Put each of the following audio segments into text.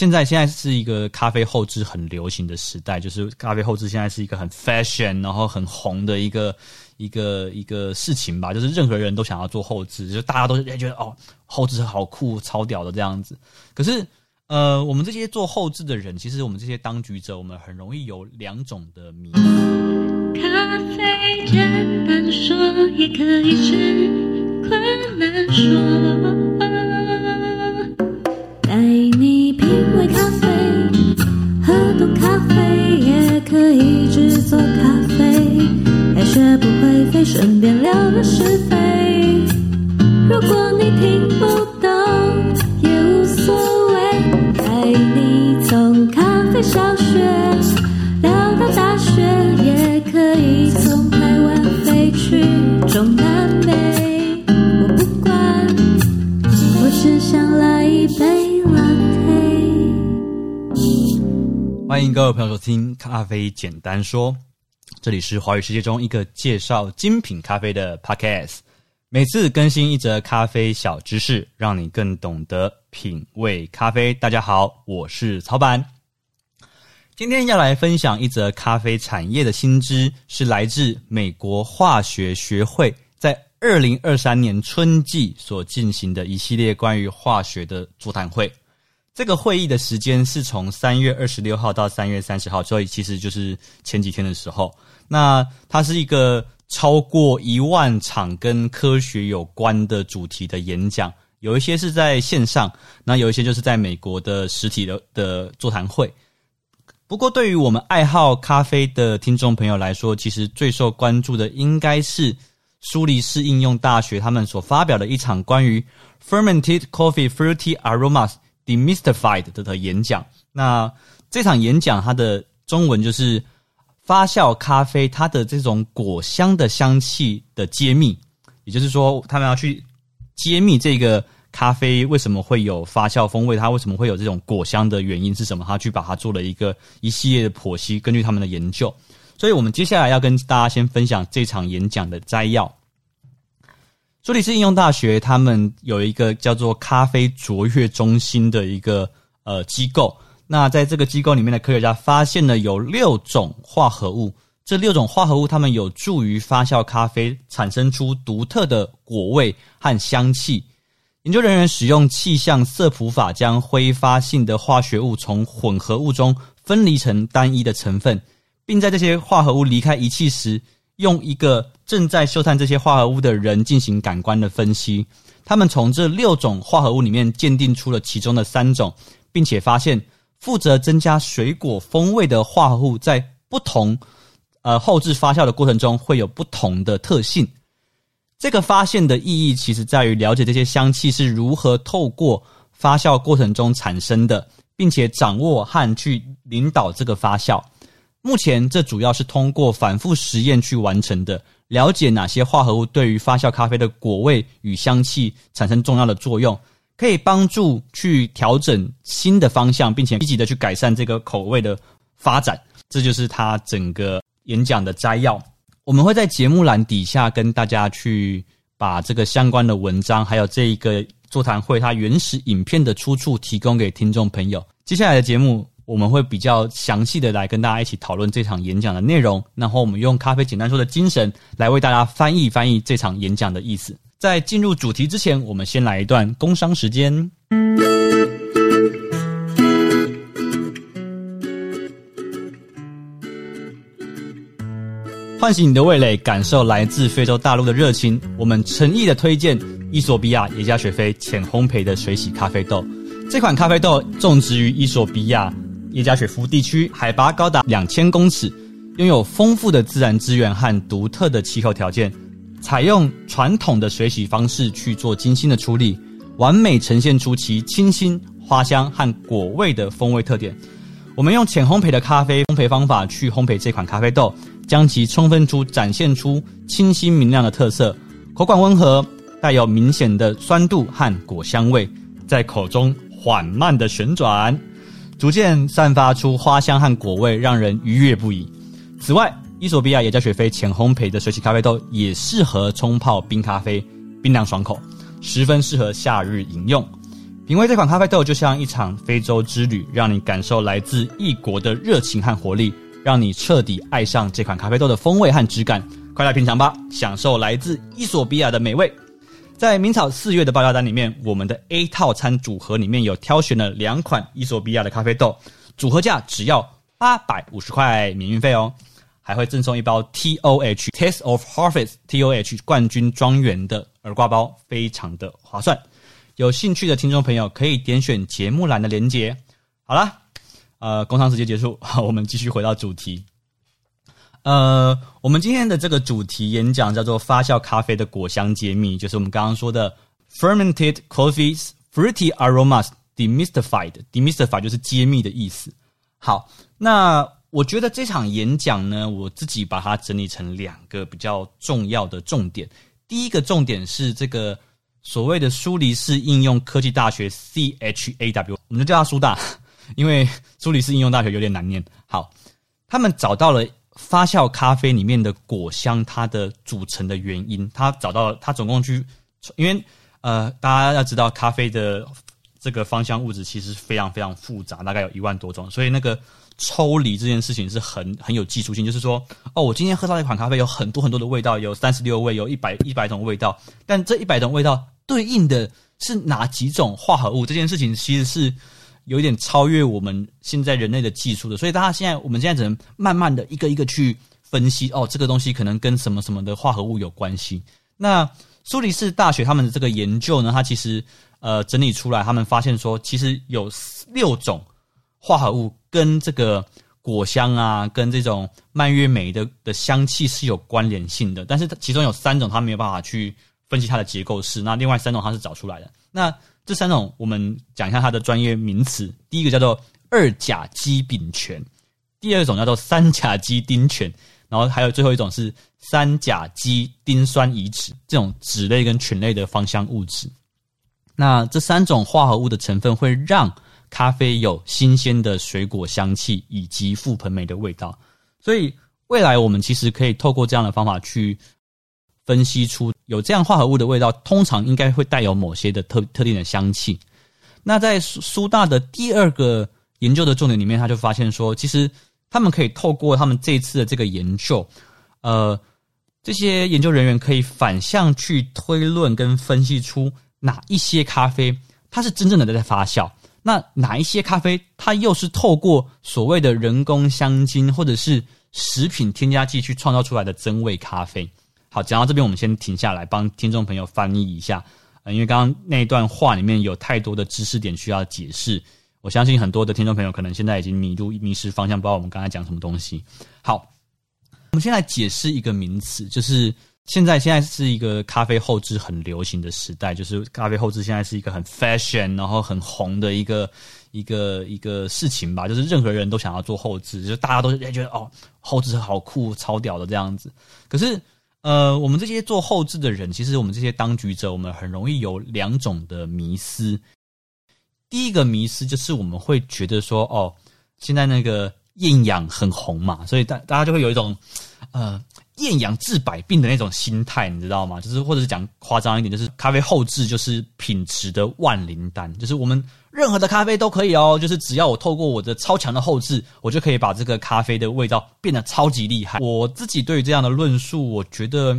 现在现在是一个咖啡后置很流行的时代，就是咖啡后置现在是一个很 fashion，然后很红的一个一个一个事情吧。就是任何人都想要做后置，就大家都也觉得哦，后置好酷、超屌的这样子。可是，呃，我们这些做后置的人，其实我们这些当局者，我们很容易有两种的迷思。咖啡简单说，也可以是困难说。只想来一杯 Latte。欢迎各位朋友收听《咖啡简单说》。这里是华语世界中一个介绍精品咖啡的 podcast，每次更新一则咖啡小知识，让你更懂得品味咖啡。大家好，我是曹板，今天要来分享一则咖啡产业的新知，是来自美国化学学会二零二三年春季所进行的一系列关于化学的座谈会。这个会议的时间是从三月二十六号到三月三十号，所以其实就是前几天的时候。那它是一个超过一万场跟科学有关的主题的演讲，有一些是在线上，那有一些就是在美国的实体的的座谈会。不过，对于我们爱好咖啡的听众朋友来说，其实最受关注的应该是苏黎世应用大学他们所发表的一场关于 Fermented Coffee Fruity Aromas Demystified 的的演讲。那这场演讲它的中文就是。发酵咖啡它的这种果香的香气的揭秘，也就是说，他们要去揭秘这个咖啡为什么会有发酵风味，它为什么会有这种果香的原因是什么？他去把它做了一个一系列的剖析，根据他们的研究。所以我们接下来要跟大家先分享这场演讲的摘要。苏黎世应用大学他们有一个叫做咖啡卓越中心的一个呃机构。那在这个机构里面的科学家发现了有六种化合物，这六种化合物它们有助于发酵咖啡产生出独特的果味和香气。研究人员使用气象色谱法将挥发性的化学物从混合物中分离成单一的成分，并在这些化合物离开仪器时，用一个正在嗅探这些化合物的人进行感官的分析。他们从这六种化合物里面鉴定出了其中的三种，并且发现。负责增加水果风味的化合物，在不同呃后置发酵的过程中会有不同的特性。这个发现的意义，其实在于了解这些香气是如何透过发酵过程中产生的，并且掌握和去领导这个发酵。目前，这主要是通过反复实验去完成的。了解哪些化合物对于发酵咖啡的果味与香气产生重要的作用。可以帮助去调整新的方向，并且积极的去改善这个口味的发展。这就是他整个演讲的摘要。我们会在节目栏底下跟大家去把这个相关的文章，还有这一个座谈会它原始影片的出处提供给听众朋友。接下来的节目，我们会比较详细的来跟大家一起讨论这场演讲的内容，然后我们用咖啡简单说的精神来为大家翻译翻译这场演讲的意思。在进入主题之前，我们先来一段工商时间。唤醒你的味蕾，感受来自非洲大陆的热情。我们诚意的推荐伊索比亚耶加雪菲浅烘焙的水洗咖啡豆。这款咖啡豆种植于伊索比亚耶加雪夫地区，海拔高达两千公尺，拥有丰富的自然资源和独特的气候条件。采用传统的水洗方式去做精心的处理，完美呈现出其清新、花香和果味的风味特点。我们用浅烘焙的咖啡烘焙方法去烘焙这款咖啡豆，将其充分出展现出清新明亮的特色。口感温和，带有明显的酸度和果香味，在口中缓慢的旋转，逐渐散发出花香和果味，让人愉悦不已。此外，伊索比亚耶加雪菲浅烘焙的水洗咖啡豆也适合冲泡冰咖啡，冰凉爽口，十分适合夏日饮用。品味这款咖啡豆就像一场非洲之旅，让你感受来自异国的热情和活力，让你彻底爱上这款咖啡豆的风味和质感。快来品尝吧，享受来自伊索比亚的美味。在明草四月的报价单里面，我们的 A 套餐组合里面有挑选了两款伊索比亚的咖啡豆，组合价只要八百五十块免运费哦，还会赠送一包 T O H Taste of Harvest T O H 冠军庄园的耳挂包，非常的划算。有兴趣的听众朋友可以点选节目栏的链接。好啦，呃，工商时间结束，我们继续回到主题。呃，我们今天的这个主题演讲叫做“发酵咖啡的果香揭秘”，就是我们刚刚说的 “fermented coffees fruity aromas demystified”。demystify 就是揭秘的意思。好，那我觉得这场演讲呢，我自己把它整理成两个比较重要的重点。第一个重点是这个所谓的苏黎世应用科技大学 （CHAW），我们就叫它苏大，因为苏黎世应用大学有点难念。好，他们找到了。发酵咖啡里面的果香，它的组成的原因，他找到了，他总共去，因为呃，大家要知道，咖啡的这个芳香物质其实非常非常复杂，大概有一万多种，所以那个抽离这件事情是很很有技术性，就是说，哦，我今天喝到一款咖啡，有很多很多的味道，有三十六味，有一百一百种味道，但这一百种味道对应的是哪几种化合物？这件事情其实是。有点超越我们现在人类的技术的，所以大家现在我们现在只能慢慢的一个一个去分析哦，这个东西可能跟什么什么的化合物有关系。那苏黎世大学他们的这个研究呢，它其实呃整理出来，他们发现说，其实有六种化合物跟这个果香啊，跟这种蔓越莓的的香气是有关联性的，但是其中有三种它没有办法去分析它的结构式，那另外三种它是找出来的。那这三种，我们讲一下它的专业名词。第一个叫做二甲基丙醛，第二种叫做三甲基丁醛，然后还有最后一种是三甲基丁酸乙酯，这种酯类跟醛类的芳香物质。那这三种化合物的成分会让咖啡有新鲜的水果香气以及覆盆梅的味道。所以未来我们其实可以透过这样的方法去。分析出有这样化合物的味道，通常应该会带有某些的特特定的香气。那在苏苏大的第二个研究的重点里面，他就发现说，其实他们可以透过他们这次的这个研究，呃，这些研究人员可以反向去推论跟分析出哪一些咖啡它是真正的在发酵，那哪一些咖啡它又是透过所谓的人工香精或者是食品添加剂去创造出来的真味咖啡。好，讲到这边，我们先停下来，帮听众朋友翻译一下。呃，因为刚刚那一段话里面有太多的知识点需要解释，我相信很多的听众朋友可能现在已经迷路、迷失方向，不知道我们刚才讲什么东西。好，我们先来解释一个名词，就是现在现在是一个咖啡后置很流行的时代，就是咖啡后置现在是一个很 fashion，然后很红的一个一个一个事情吧，就是任何人都想要做后置，就大家都觉得哦，后置好酷、超屌的这样子，可是。呃，我们这些做后置的人，其实我们这些当局者，我们很容易有两种的迷思。第一个迷思就是我们会觉得说，哦，现在那个艳阳很红嘛，所以大大家就会有一种呃艳阳治百病的那种心态，你知道吗？就是或者是讲夸张一点，就是咖啡后置就是品质的万灵丹，就是我们。任何的咖啡都可以哦，就是只要我透过我的超强的后置，我就可以把这个咖啡的味道变得超级厉害。我自己对于这样的论述，我觉得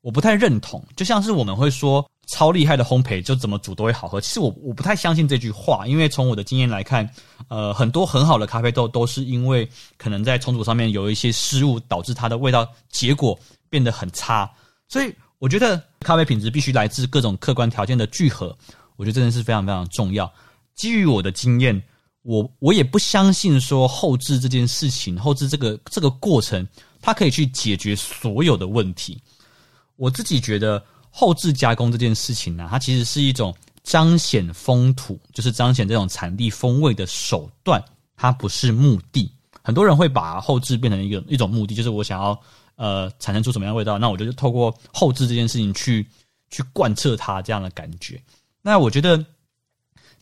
我不太认同。就像是我们会说超厉害的烘焙就怎么煮都会好喝，其实我我不太相信这句话，因为从我的经验来看，呃，很多很好的咖啡豆都是因为可能在冲煮上面有一些失误，导致它的味道结果变得很差。所以我觉得咖啡品质必须来自各种客观条件的聚合，我觉得真的是非常非常重要。基于我的经验，我我也不相信说后置这件事情，后置这个这个过程，它可以去解决所有的问题。我自己觉得后置加工这件事情呢、它其实是一种彰显风土，就是彰显这种产地风味的手段，它不是目的。很多人会把后置变成一个一种目的，就是我想要呃产生出什么样的味道，那我就透过后置这件事情去去贯彻它这样的感觉。那我觉得。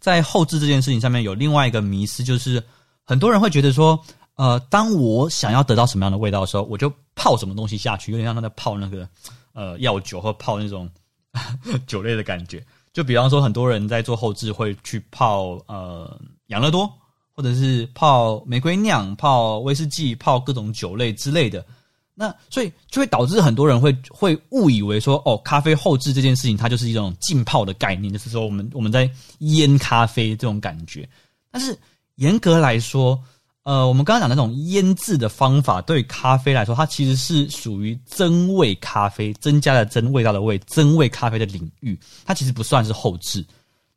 在后置这件事情上面有另外一个迷思，就是很多人会觉得说，呃，当我想要得到什么样的味道的时候，我就泡什么东西下去，有点像他在泡那个呃药酒或泡那种 酒类的感觉。就比方说，很多人在做后置会去泡呃养乐多，或者是泡玫瑰酿、泡威士忌、泡各种酒类之类的。那所以就会导致很多人会会误以为说，哦，咖啡后置这件事情它就是一种浸泡的概念，就是说我们我们在腌咖啡这种感觉。但是严格来说，呃，我们刚刚讲那种腌制的方法，对咖啡来说，它其实是属于增味咖啡，增加了增味道的味，增味咖啡的领域，它其实不算是后制。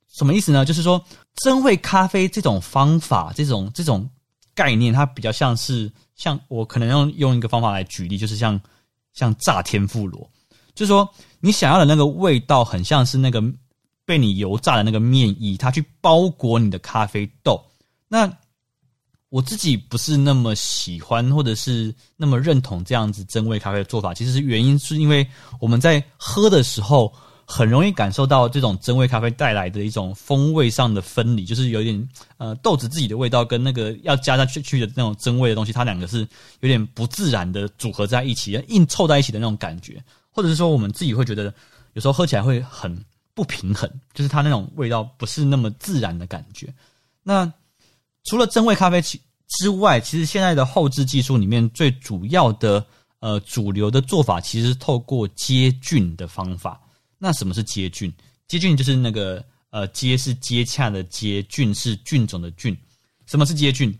什么意思呢？就是说增味咖啡这种方法，这种这种概念，它比较像是。像我可能用用一个方法来举例，就是像像炸天妇罗，就是说你想要的那个味道，很像是那个被你油炸的那个面衣，它去包裹你的咖啡豆。那我自己不是那么喜欢，或者是那么认同这样子真味咖啡的做法。其实是原因是因为我们在喝的时候。很容易感受到这种真味咖啡带来的一种风味上的分离，就是有点呃豆子自己的味道跟那个要加上去去的那种真味的东西，它两个是有点不自然的组合在一起，硬凑在一起的那种感觉，或者是说我们自己会觉得有时候喝起来会很不平衡，就是它那种味道不是那么自然的感觉。那除了增味咖啡其之外，其实现在的后制技术里面最主要的呃主流的做法，其实是透过接菌的方法。那什么是接菌？接菌就是那个呃，接是接洽的接，菌是菌种的菌。什么是接菌？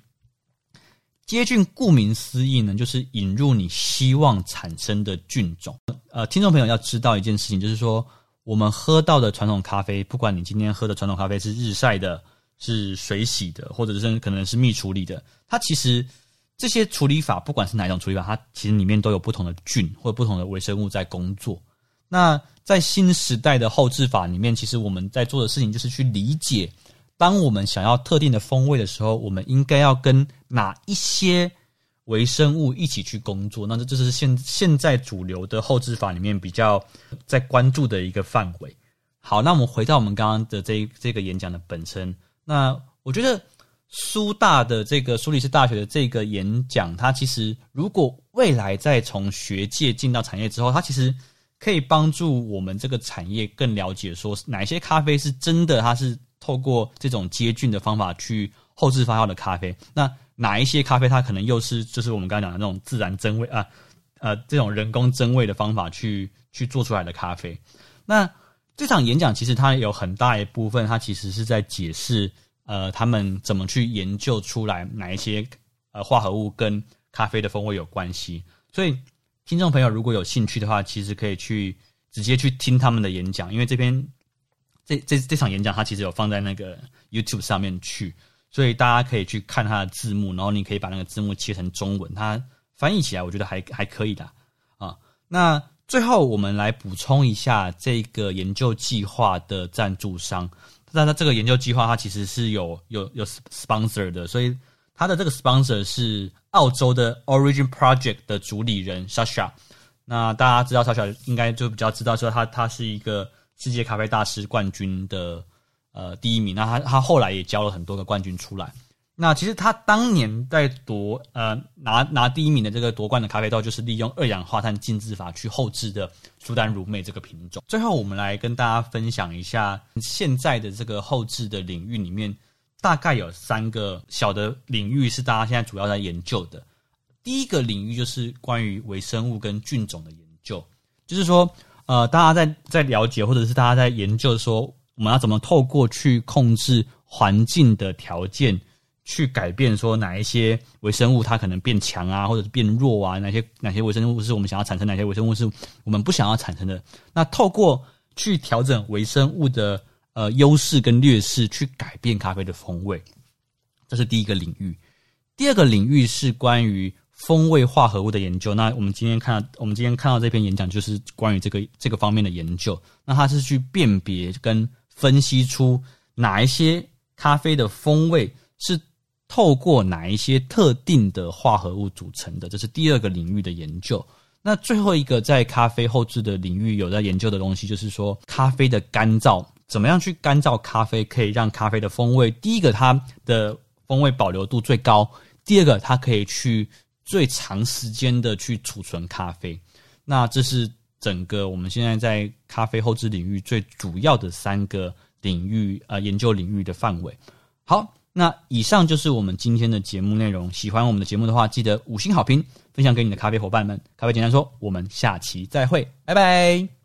接菌顾名思义呢，就是引入你希望产生的菌种。呃，听众朋友要知道一件事情，就是说我们喝到的传统咖啡，不管你今天喝的传统咖啡是日晒的、是水洗的，或者是可能是蜜处理的，它其实这些处理法，不管是哪一种处理法，它其实里面都有不同的菌或者不同的微生物在工作。那在新时代的后制法里面，其实我们在做的事情就是去理解，当我们想要特定的风味的时候，我们应该要跟哪一些微生物一起去工作。那这这是现现在主流的后制法里面比较在关注的一个范围。好，那我们回到我们刚刚的这这个演讲的本身。那我觉得苏大的这个苏黎世大学的这个演讲，它其实如果未来再从学界进到产业之后，它其实。可以帮助我们这个产业更了解，说哪些咖啡是真的，它是透过这种接菌的方法去后置发酵的咖啡。那哪一些咖啡它可能又是就是我们刚才讲的那种自然增味啊，呃，这种人工增味的方法去去做出来的咖啡。那这场演讲其实它有很大一部分，它其实是在解释呃他们怎么去研究出来哪一些呃化合物跟咖啡的风味有关系，所以。听众朋友，如果有兴趣的话，其实可以去直接去听他们的演讲，因为这边这这这场演讲，它其实有放在那个 YouTube 上面去，所以大家可以去看它的字幕，然后你可以把那个字幕切成中文，它翻译起来我觉得还还可以的啊。那最后我们来补充一下这个研究计划的赞助商，那它这个研究计划它其实是有有有 sponsor 的，所以它的这个 sponsor 是。澳洲的 Origin Project 的主理人 Sasha，那大家知道 Sasha 应该就比较知道说他他是一个世界咖啡大师冠军的呃第一名，那他他后来也教了很多个冠军出来。那其实他当年在夺呃拿拿第一名的这个夺冠的咖啡豆，就是利用二氧化碳浸渍法去后制的苏丹如妹这个品种。最后我们来跟大家分享一下现在的这个后制的领域里面。大概有三个小的领域是大家现在主要在研究的。第一个领域就是关于微生物跟菌种的研究，就是说，呃，大家在在了解或者是大家在研究说，我们要怎么透过去控制环境的条件，去改变说哪一些微生物它可能变强啊，或者是变弱啊，哪些哪些微生物是我们想要产生，哪些微生物是我们不想要产生的。那透过去调整微生物的。呃，优势跟劣势去改变咖啡的风味，这是第一个领域。第二个领域是关于风味化合物的研究。那我们今天看到，我们今天看到这篇演讲就是关于这个这个方面的研究。那它是去辨别跟分析出哪一些咖啡的风味是透过哪一些特定的化合物组成的，这是第二个领域的研究。那最后一个在咖啡后制的领域有在研究的东西，就是说咖啡的干燥。怎么样去干燥咖啡，可以让咖啡的风味？第一个，它的风味保留度最高；第二个，它可以去最长时间的去储存咖啡。那这是整个我们现在在咖啡后制领域最主要的三个领域呃研究领域的范围。好，那以上就是我们今天的节目内容。喜欢我们的节目的话，记得五星好评，分享给你的咖啡伙伴们。咖啡简单说，我们下期再会，拜拜。